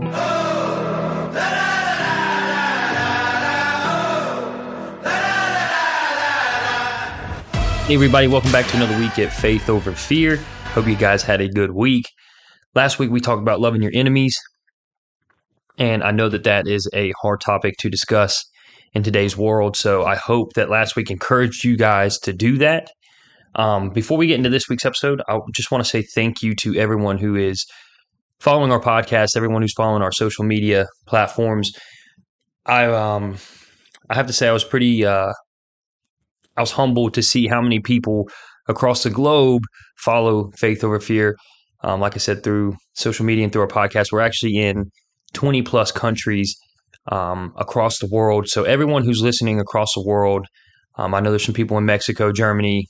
Hey, everybody, welcome back to another week at Faith Over Fear. Hope you guys had a good week. Last week we talked about loving your enemies, and I know that that is a hard topic to discuss in today's world. So I hope that last week encouraged you guys to do that. Um, before we get into this week's episode, I just want to say thank you to everyone who is following our podcast, everyone who's following our social media platforms. I um, I have to say I was pretty uh, I was humbled to see how many people across the globe follow Faith Over Fear. Um, like I said, through social media and through our podcast, we're actually in 20 plus countries um, across the world. So, everyone who's listening across the world, um, I know there's some people in Mexico, Germany,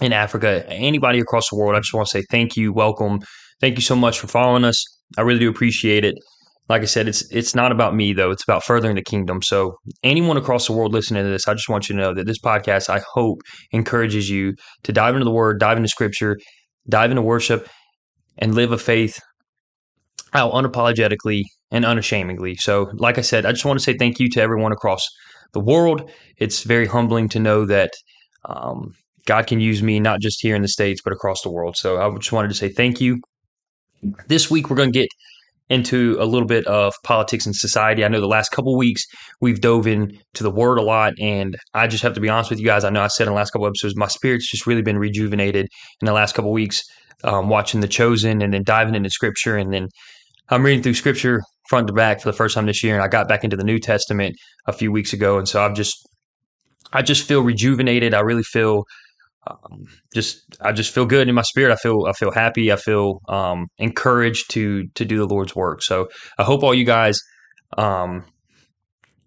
in Africa, anybody across the world, I just want to say thank you, welcome. Thank you so much for following us. I really do appreciate it like I said, it's it's not about me though. It's about furthering the kingdom. So anyone across the world listening to this, I just want you to know that this podcast, I hope, encourages you to dive into the Word, dive into Scripture, dive into worship, and live a faith out unapologetically and unashamedly. So, like I said, I just want to say thank you to everyone across the world. It's very humbling to know that um, God can use me not just here in the states but across the world. So, I just wanted to say thank you. This week, we're going to get into a little bit of politics and society. I know the last couple weeks we've dove into the word a lot, and I just have to be honest with you guys. I know I said in the last couple episodes, my spirit's just really been rejuvenated in the last couple weeks, um, watching The Chosen and then diving into Scripture, and then I'm reading through Scripture front to back for the first time this year, and I got back into the New Testament a few weeks ago, and so I've just I just feel rejuvenated. I really feel um, just I just feel good in my spirit. I feel I feel happy. I feel um, encouraged to to do the Lord's work. So I hope all you guys um,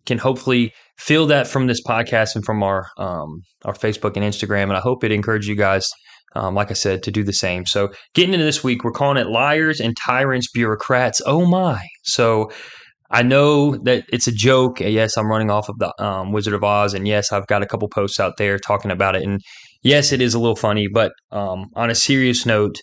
can hopefully feel that from this podcast and from our um, our Facebook and Instagram. And I hope it encourages you guys. Um, like I said, to do the same. So, getting into this week, we're calling it liars and tyrants, bureaucrats. Oh my! So, I know that it's a joke. Yes, I'm running off of the um, Wizard of Oz, and yes, I've got a couple posts out there talking about it. And yes, it is a little funny, but um, on a serious note,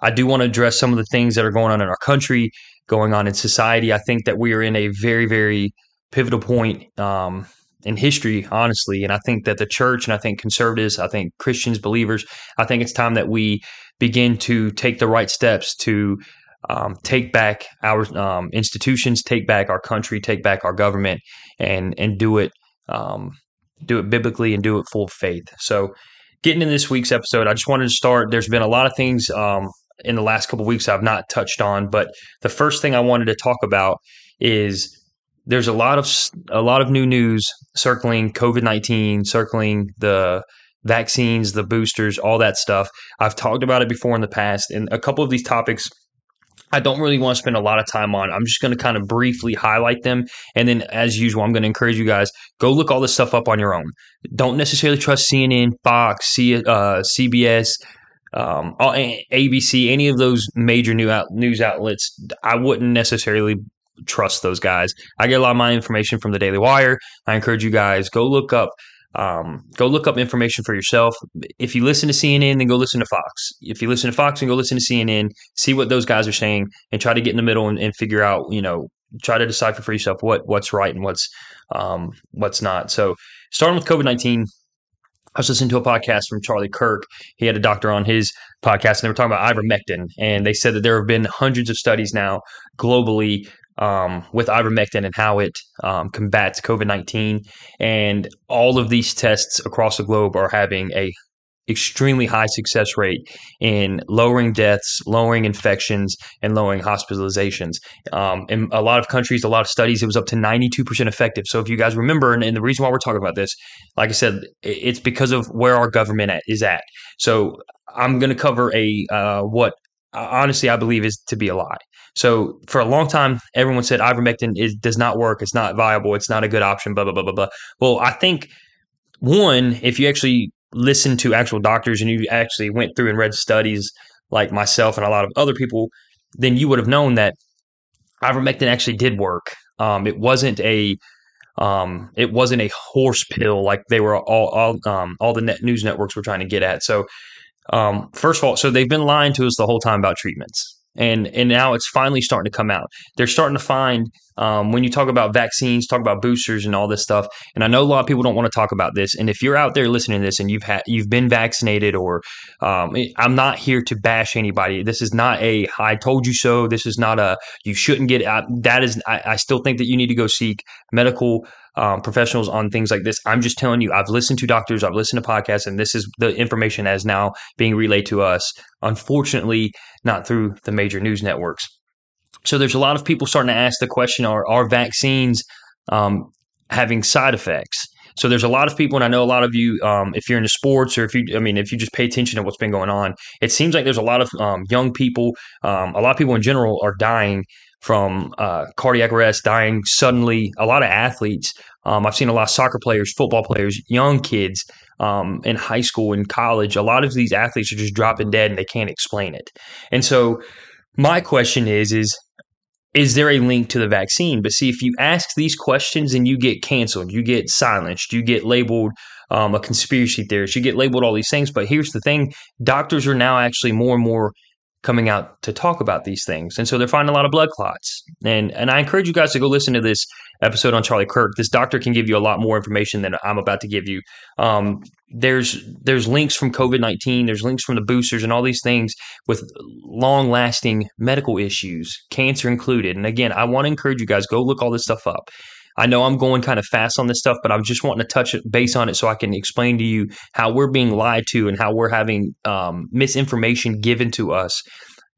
I do want to address some of the things that are going on in our country, going on in society. I think that we are in a very, very pivotal point um, in history, honestly. And I think that the church and I think conservatives, I think Christians, believers, I think it's time that we begin to take the right steps to um, take back our um, institutions, take back our country, take back our government, and and do it um, do it biblically and do it full faith. So getting in this week's episode, I just wanted to start. There's been a lot of things um, in the last couple weeks I've not touched on, but the first thing I wanted to talk about is there's a lot of a lot of new news circling COVID nineteen, circling the vaccines, the boosters, all that stuff. I've talked about it before in the past, and a couple of these topics I don't really want to spend a lot of time on. I'm just going to kind of briefly highlight them. And then, as usual, I'm going to encourage you guys go look all this stuff up on your own. Don't necessarily trust CNN, Fox, C, uh, CBS, um, ABC, any of those major new out, news outlets. I wouldn't necessarily trust those guys. I get a lot of my information from the Daily Wire. I encourage you guys go look up um, go look up information for yourself. If you listen to CNN, then go listen to Fox. If you listen to Fox, and go listen to CNN. See what those guys are saying, and try to get in the middle and, and figure out. You know, try to decipher for yourself what what's right and what's um, what's not. So, starting with COVID nineteen, I was listening to a podcast from Charlie Kirk. He had a doctor on his podcast, and they were talking about ivermectin, and they said that there have been hundreds of studies now globally um, with ivermectin and how it um, combats COVID nineteen, and all of these tests across the globe are having a extremely high success rate in lowering deaths, lowering infections, and lowering hospitalizations. Um, in a lot of countries, a lot of studies, it was up to 92% effective. So if you guys remember, and, and the reason why we're talking about this, like I said, it's because of where our government at, is at. So I'm going to cover a uh, what honestly I believe is to be a lie. So for a long time, everyone said ivermectin is, does not work. It's not viable. It's not a good option. Blah blah blah blah blah. Well, I think one, if you actually listen to actual doctors and you actually went through and read studies like myself and a lot of other people, then you would have known that ivermectin actually did work. Um, it wasn't a um, it wasn't a horse pill like they were all all, um, all the net news networks were trying to get at. So um, first of all, so they've been lying to us the whole time about treatments and and now it's finally starting to come out. They're starting to find um, when you talk about vaccines, talk about boosters and all this stuff. And I know a lot of people don't want to talk about this. And if you're out there listening to this and you've had you've been vaccinated, or um, I'm not here to bash anybody. This is not a I told you so. This is not a you shouldn't get. Uh, that is I, I still think that you need to go seek medical um, professionals on things like this. I'm just telling you, I've listened to doctors, I've listened to podcasts, and this is the information as now being relayed to us. Unfortunately, not through the major news networks. So there's a lot of people starting to ask the question: Are are vaccines um, having side effects? So there's a lot of people, and I know a lot of you, um, if you're into sports or if you, I mean, if you just pay attention to what's been going on, it seems like there's a lot of um, young people, um, a lot of people in general are dying from uh, cardiac arrest, dying suddenly. A lot of athletes. Um, I've seen a lot of soccer players, football players, young kids um, in high school and college. A lot of these athletes are just dropping dead and they can't explain it. And so, my question is: is is there a link to the vaccine? But see, if you ask these questions and you get canceled, you get silenced, you get labeled um, a conspiracy theorist, you get labeled all these things. But here's the thing doctors are now actually more and more coming out to talk about these things. And so they're finding a lot of blood clots. And and I encourage you guys to go listen to this episode on Charlie Kirk. This doctor can give you a lot more information than I'm about to give you. Um, there's there's links from COVID nineteen. There's links from the boosters and all these things with long lasting medical issues, cancer included. And again, I want to encourage you guys go look all this stuff up. I know I'm going kind of fast on this stuff, but I'm just wanting to touch base on it so I can explain to you how we're being lied to and how we're having um, misinformation given to us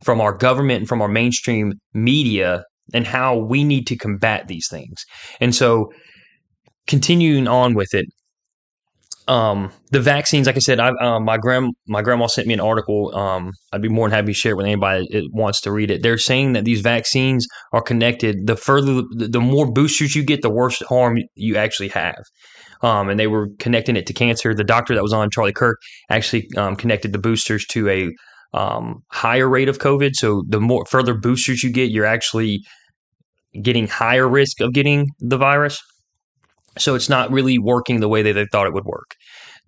from our government and from our mainstream media and how we need to combat these things. And so, continuing on with it, um, the vaccines, like I said, I, um, my grand my grandma sent me an article. Um, I'd be more than happy to share it with anybody that wants to read it. They're saying that these vaccines are connected. The further, the more boosters you get, the worse harm you actually have. Um, and they were connecting it to cancer. The doctor that was on Charlie Kirk actually um, connected the boosters to a um, higher rate of COVID. So the more further boosters you get, you're actually getting higher risk of getting the virus. So it's not really working the way that they thought it would work.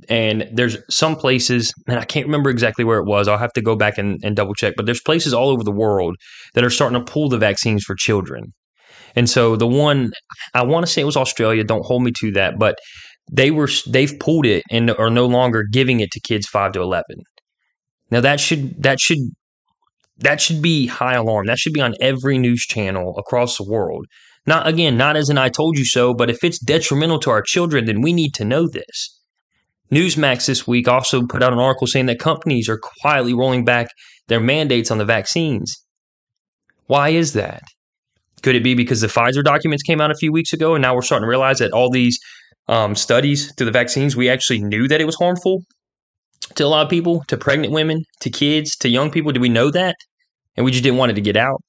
And there's some places, and I can't remember exactly where it was. I'll have to go back and, and double check, but there's places all over the world that are starting to pull the vaccines for children. And so the one I want to say it was Australia. Don't hold me to that, but they were they've pulled it and are no longer giving it to kids five to eleven. Now that should that should that should be high alarm. That should be on every news channel across the world. Not again, not as an I told you so, but if it's detrimental to our children, then we need to know this. Newsmax this week also put out an article saying that companies are quietly rolling back their mandates on the vaccines. Why is that? Could it be because the Pfizer documents came out a few weeks ago and now we're starting to realize that all these um, studies to the vaccines, we actually knew that it was harmful to a lot of people, to pregnant women, to kids, to young people? Do we know that? And we just didn't want it to get out?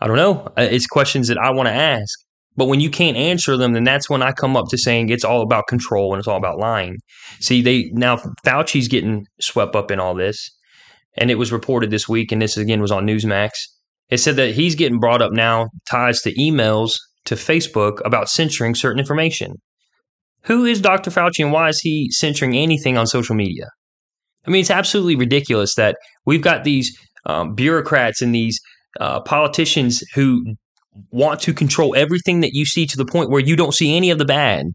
I don't know. It's questions that I want to ask. But when you can't answer them, then that's when I come up to saying it's all about control and it's all about lying. See, they now Fauci's getting swept up in all this, and it was reported this week, and this again was on Newsmax. It said that he's getting brought up now ties to emails to Facebook about censoring certain information. Who is Dr. Fauci and why is he censoring anything on social media? I mean, it's absolutely ridiculous that we've got these um, bureaucrats and these uh, politicians who want to control everything that you see to the point where you don't see any of the bad.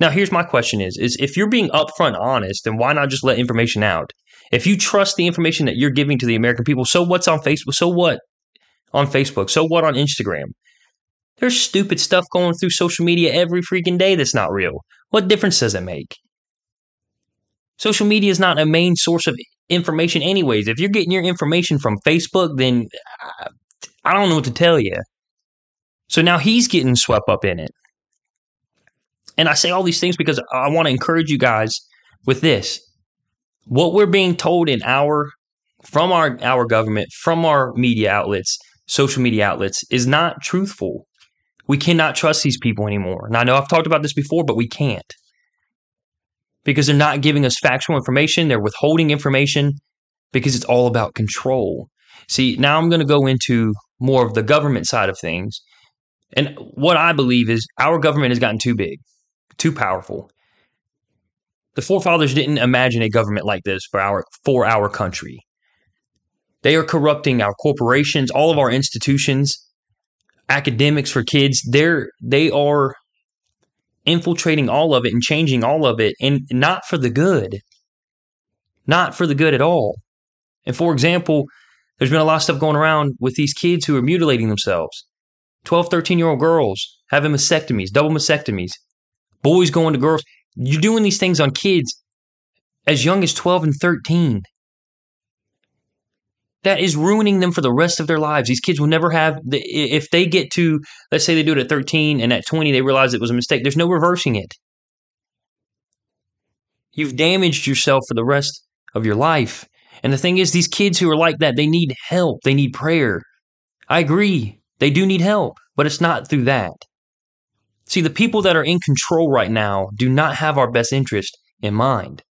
Now, here's my question: is is if you're being upfront honest, then why not just let information out? If you trust the information that you're giving to the American people, so what's on Facebook? So what on Facebook? So what on Instagram? There's stupid stuff going through social media every freaking day that's not real. What difference does it make? Social media is not a main source of information, anyways. If you're getting your information from Facebook, then I don't know what to tell you. So now he's getting swept up in it. And I say all these things because I want to encourage you guys with this. What we're being told in our from our our government, from our media outlets, social media outlets is not truthful. We cannot trust these people anymore. And I know I've talked about this before, but we can't. Because they're not giving us factual information, they're withholding information because it's all about control. See, now I'm going to go into more of the government side of things. And what I believe is our government has gotten too big, too powerful. The forefathers didn't imagine a government like this for our for our country. They are corrupting our corporations, all of our institutions, academics for kids. They're they are infiltrating all of it and changing all of it, and not for the good. Not for the good at all. And for example, there's been a lot of stuff going around with these kids who are mutilating themselves. 12, 13 year old girls having mastectomies, double mastectomies, boys going to girls. You're doing these things on kids as young as 12 and 13. That is ruining them for the rest of their lives. These kids will never have, the, if they get to, let's say they do it at 13 and at 20 they realize it was a mistake, there's no reversing it. You've damaged yourself for the rest of your life. And the thing is, these kids who are like that, they need help. They need prayer. I agree. They do need help, but it's not through that. See, the people that are in control right now do not have our best interest in mind.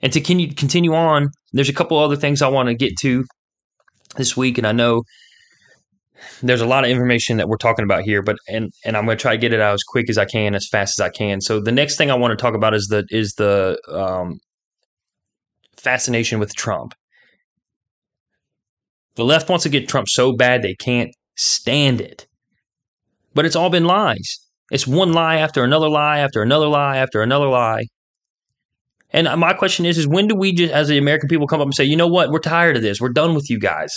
And to continue on, there's a couple other things I want to get to this week, and I know there's a lot of information that we're talking about here, but and and I'm going to try to get it out as quick as I can, as fast as I can. So the next thing I want to talk about is the is the um, fascination with Trump. The left wants to get Trump so bad they can't stand it. But it's all been lies. It's one lie after another lie after another lie after another lie. And my question is, is when do we just, as the American people, come up and say, you know what, we're tired of this. We're done with you guys.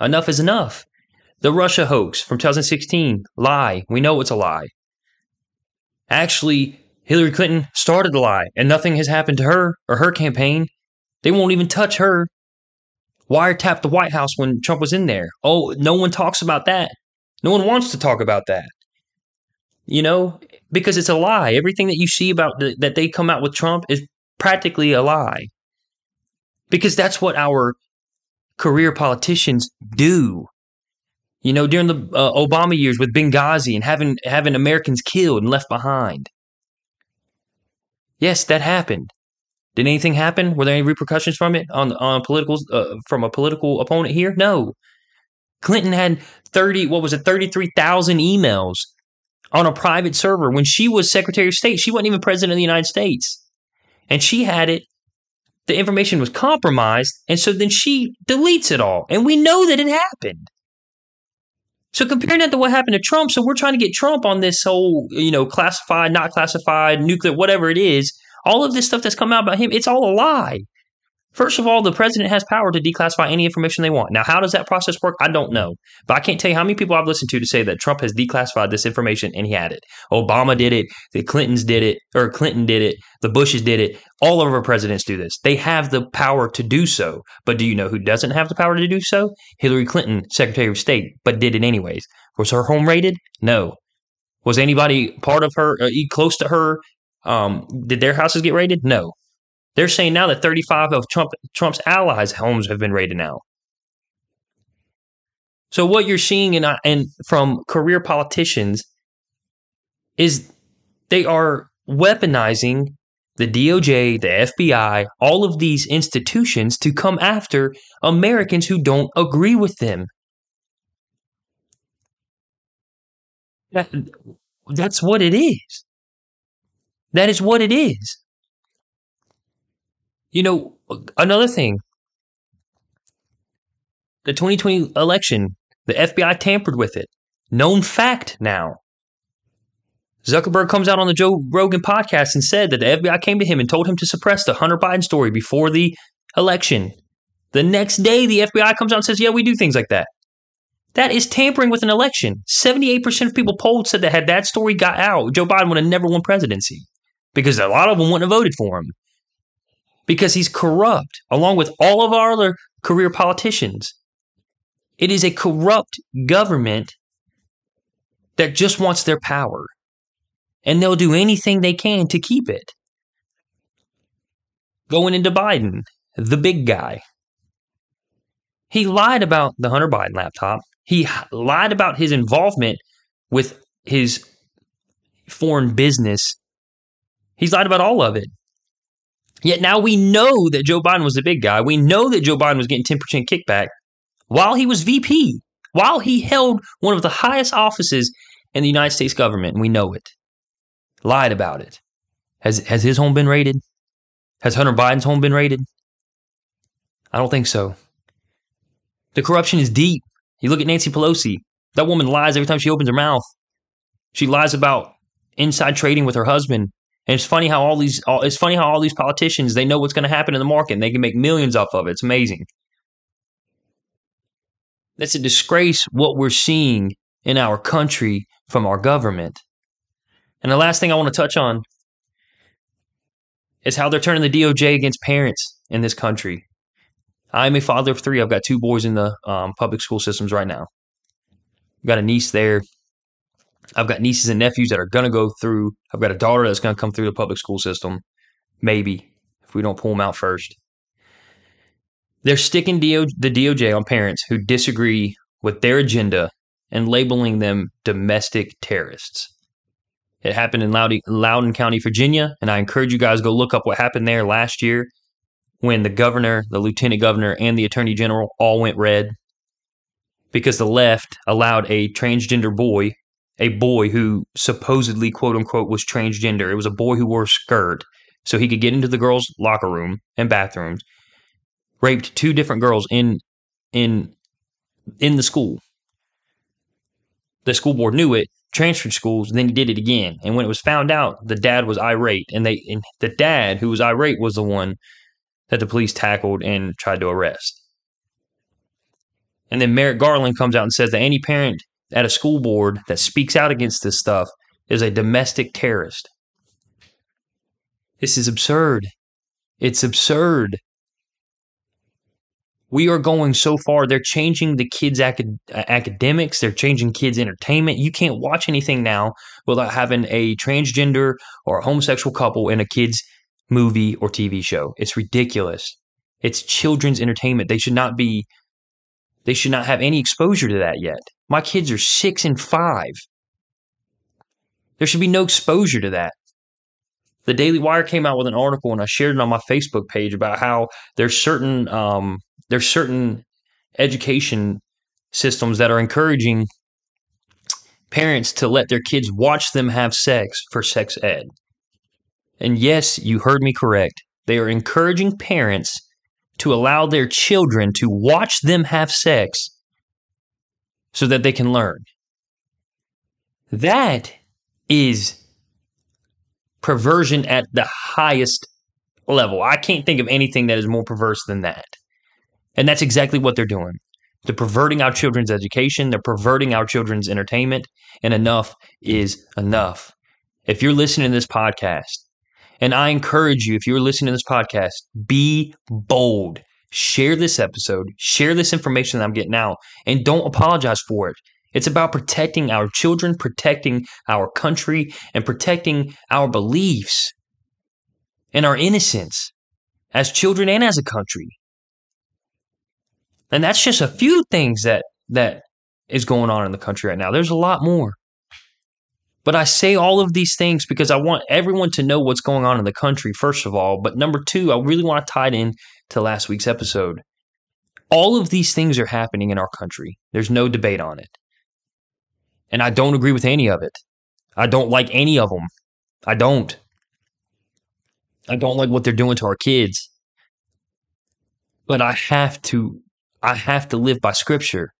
Enough is enough. The Russia hoax from 2016, lie. We know it's a lie. Actually, Hillary Clinton started the lie, and nothing has happened to her or her campaign. They won't even touch her. Wiretap the White House when Trump was in there. Oh, no one talks about that. No one wants to talk about that. You know, because it's a lie. Everything that you see about the, that they come out with Trump is practically a lie. Because that's what our career politicians do. You know, during the uh, Obama years with Benghazi and having having Americans killed and left behind. Yes, that happened. Did anything happen? Were there any repercussions from it on on political uh, from a political opponent here? No. Clinton had 30 what was it 33,000 emails on a private server when she was Secretary of State. She wasn't even president of the United States. And she had it the information was compromised and so then she deletes it all and we know that it happened. So comparing that to what happened to Trump, so we're trying to get Trump on this whole, you know, classified, not classified, nuclear, whatever it is all of this stuff that's come out about him, it's all a lie. First of all, the president has power to declassify any information they want. Now, how does that process work? I don't know. But I can't tell you how many people I've listened to to say that Trump has declassified this information and he had it. Obama did it, the Clintons did it, or Clinton did it, the Bushes did it. All of our presidents do this. They have the power to do so. But do you know who doesn't have the power to do so? Hillary Clinton, Secretary of State, but did it anyways. Was her home raided? No. Was anybody part of her, uh, close to her um, did their houses get raided? No. They're saying now that 35 of Trump Trump's allies' homes have been raided now. So what you're seeing in and from career politicians is they are weaponizing the DOJ, the FBI, all of these institutions to come after Americans who don't agree with them. That, that's what it is. That is what it is. You know, another thing the 2020 election, the FBI tampered with it. Known fact now. Zuckerberg comes out on the Joe Rogan podcast and said that the FBI came to him and told him to suppress the Hunter Biden story before the election. The next day, the FBI comes out and says, Yeah, we do things like that. That is tampering with an election. 78% of people polled said that had that story got out, Joe Biden would have never won presidency because a lot of them wouldn't have voted for him because he's corrupt, along with all of our other career politicians. It is a corrupt government that just wants their power, and they'll do anything they can to keep it. Going into Biden, the big guy. He lied about the Hunter Biden laptop. He lied about his involvement with his foreign business He's lied about all of it. Yet now we know that Joe Biden was a big guy. We know that Joe Biden was getting 10% kickback while he was VP, while he held one of the highest offices in the United States government. And we know it. Lied about it. Has, has his home been raided? Has Hunter Biden's home been raided? I don't think so. The corruption is deep. You look at Nancy Pelosi. That woman lies every time she opens her mouth. She lies about inside trading with her husband. And it's funny how all these all, it's funny how all these politicians they know what's going to happen in the market and they can make millions off of it. It's amazing. That's a disgrace what we're seeing in our country from our government. And the last thing I want to touch on is how they're turning the DOJ against parents in this country. I'm a father of three. I've got two boys in the um, public school systems right now. I've got a niece there. I've got nieces and nephews that are going to go through. I've got a daughter that's going to come through the public school system, maybe, if we don't pull them out first. They're sticking DO, the DOJ on parents who disagree with their agenda and labeling them domestic terrorists. It happened in Loudoun County, Virginia, and I encourage you guys to go look up what happened there last year when the governor, the lieutenant governor, and the attorney general all went red because the left allowed a transgender boy, a boy who supposedly, quote unquote, was transgender. It was a boy who wore a skirt so he could get into the girls' locker room and bathrooms, raped two different girls in in in the school. The school board knew it, transferred schools, and then he did it again. And when it was found out, the dad was irate, and they and the dad who was irate was the one that the police tackled and tried to arrest. And then Merrick Garland comes out and says that any parent at a school board that speaks out against this stuff is a domestic terrorist. This is absurd. It's absurd. We are going so far. They're changing the kids' acad- academics. They're changing kids' entertainment. You can't watch anything now without having a transgender or a homosexual couple in a kid's movie or TV show. It's ridiculous. It's children's entertainment. They should not be they should not have any exposure to that yet. My kids are 6 and 5. There should be no exposure to that. The Daily Wire came out with an article and I shared it on my Facebook page about how there's certain um, there's certain education systems that are encouraging parents to let their kids watch them have sex for sex ed. And yes, you heard me correct. They are encouraging parents to allow their children to watch them have sex so that they can learn. That is perversion at the highest level. I can't think of anything that is more perverse than that. And that's exactly what they're doing. They're perverting our children's education, they're perverting our children's entertainment, and enough is enough. If you're listening to this podcast and I encourage you, if you're listening to this podcast, be bold. Share this episode, share this information that I'm getting out, and don't apologize for it. It's about protecting our children, protecting our country, and protecting our beliefs and our innocence as children and as a country. And that's just a few things that that is going on in the country right now. There's a lot more. But I say all of these things because I want everyone to know what's going on in the country, first of all. But number two, I really want to tie it in to last week's episode. All of these things are happening in our country. There's no debate on it. And I don't agree with any of it. I don't like any of them. I don't. I don't like what they're doing to our kids. But I have to I have to live by scripture.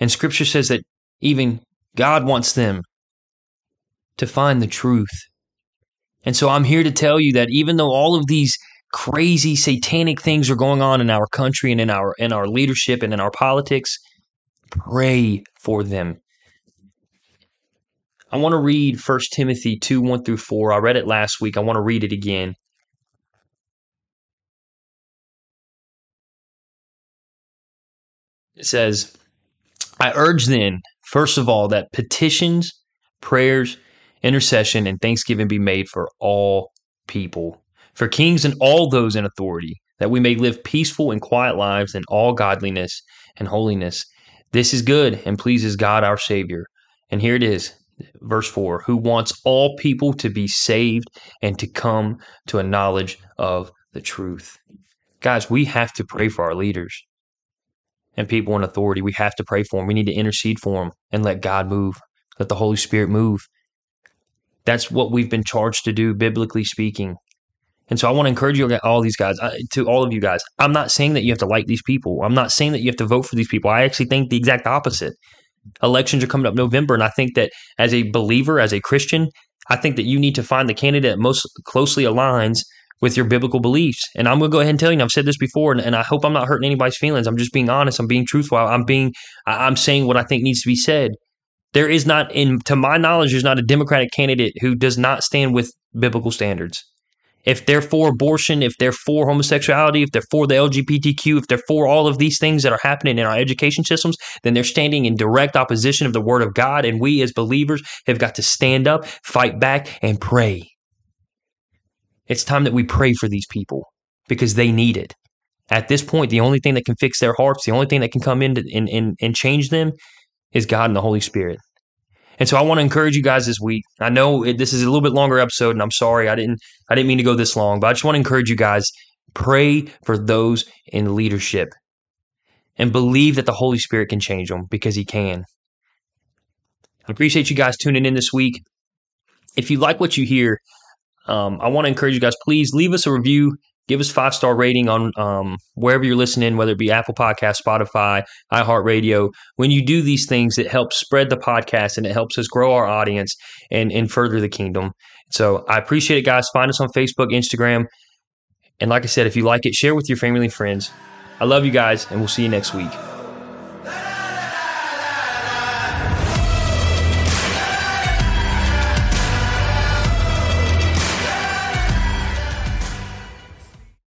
And scripture says that even God wants them to find the truth. And so I'm here to tell you that even though all of these crazy satanic things are going on in our country and in our in our leadership and in our politics, pray for them. I want to read 1 Timothy 2 1 through 4. I read it last week. I want to read it again. It says, I urge then, first of all, that petitions, prayers, intercession, and thanksgiving be made for all people, for kings and all those in authority, that we may live peaceful and quiet lives in all godliness and holiness. This is good and pleases God our Savior. And here it is, verse 4 who wants all people to be saved and to come to a knowledge of the truth. Guys, we have to pray for our leaders and people in authority. We have to pray for them. We need to intercede for them and let God move, let the Holy Spirit move. That's what we've been charged to do, biblically speaking. And so I want to encourage you, all these guys, uh, to all of you guys. I'm not saying that you have to like these people. I'm not saying that you have to vote for these people. I actually think the exact opposite. Elections are coming up November, and I think that as a believer, as a Christian, I think that you need to find the candidate that most closely aligns with your biblical beliefs. And I'm going to go ahead and tell you, and I've said this before, and, and, I hope I'm not hurting anybody's feelings. I'm just being honest. I'm being truthful. I'm being, I'm saying what I think needs to be said. There is not, in to my knowledge, there's not a Democratic candidate who does not stand with biblical standards. If they're for abortion, if they're for homosexuality, if they're for the LGBTQ, if they're for all of these things that are happening in our education systems, then they're standing in direct opposition of the Word of God. And we as believers have got to stand up, fight back, and pray. It's time that we pray for these people because they need it. At this point, the only thing that can fix their hearts, the only thing that can come in and, and, and change them is God and the Holy Spirit. And so I want to encourage you guys this week. I know it, this is a little bit longer episode, and I'm sorry I didn't I didn't mean to go this long, but I just want to encourage you guys pray for those in leadership and believe that the Holy Spirit can change them because He can. I appreciate you guys tuning in this week. If you like what you hear, um, I want to encourage you guys. Please leave us a review give us five star rating on um, wherever you're listening, whether it be Apple Podcast, Spotify, iHeartRadio. When you do these things, it helps spread the podcast and it helps us grow our audience and, and further the kingdom. So I appreciate it, guys. Find us on Facebook, Instagram. And like I said, if you like it, share with your family and friends. I love you guys, and we'll see you next week.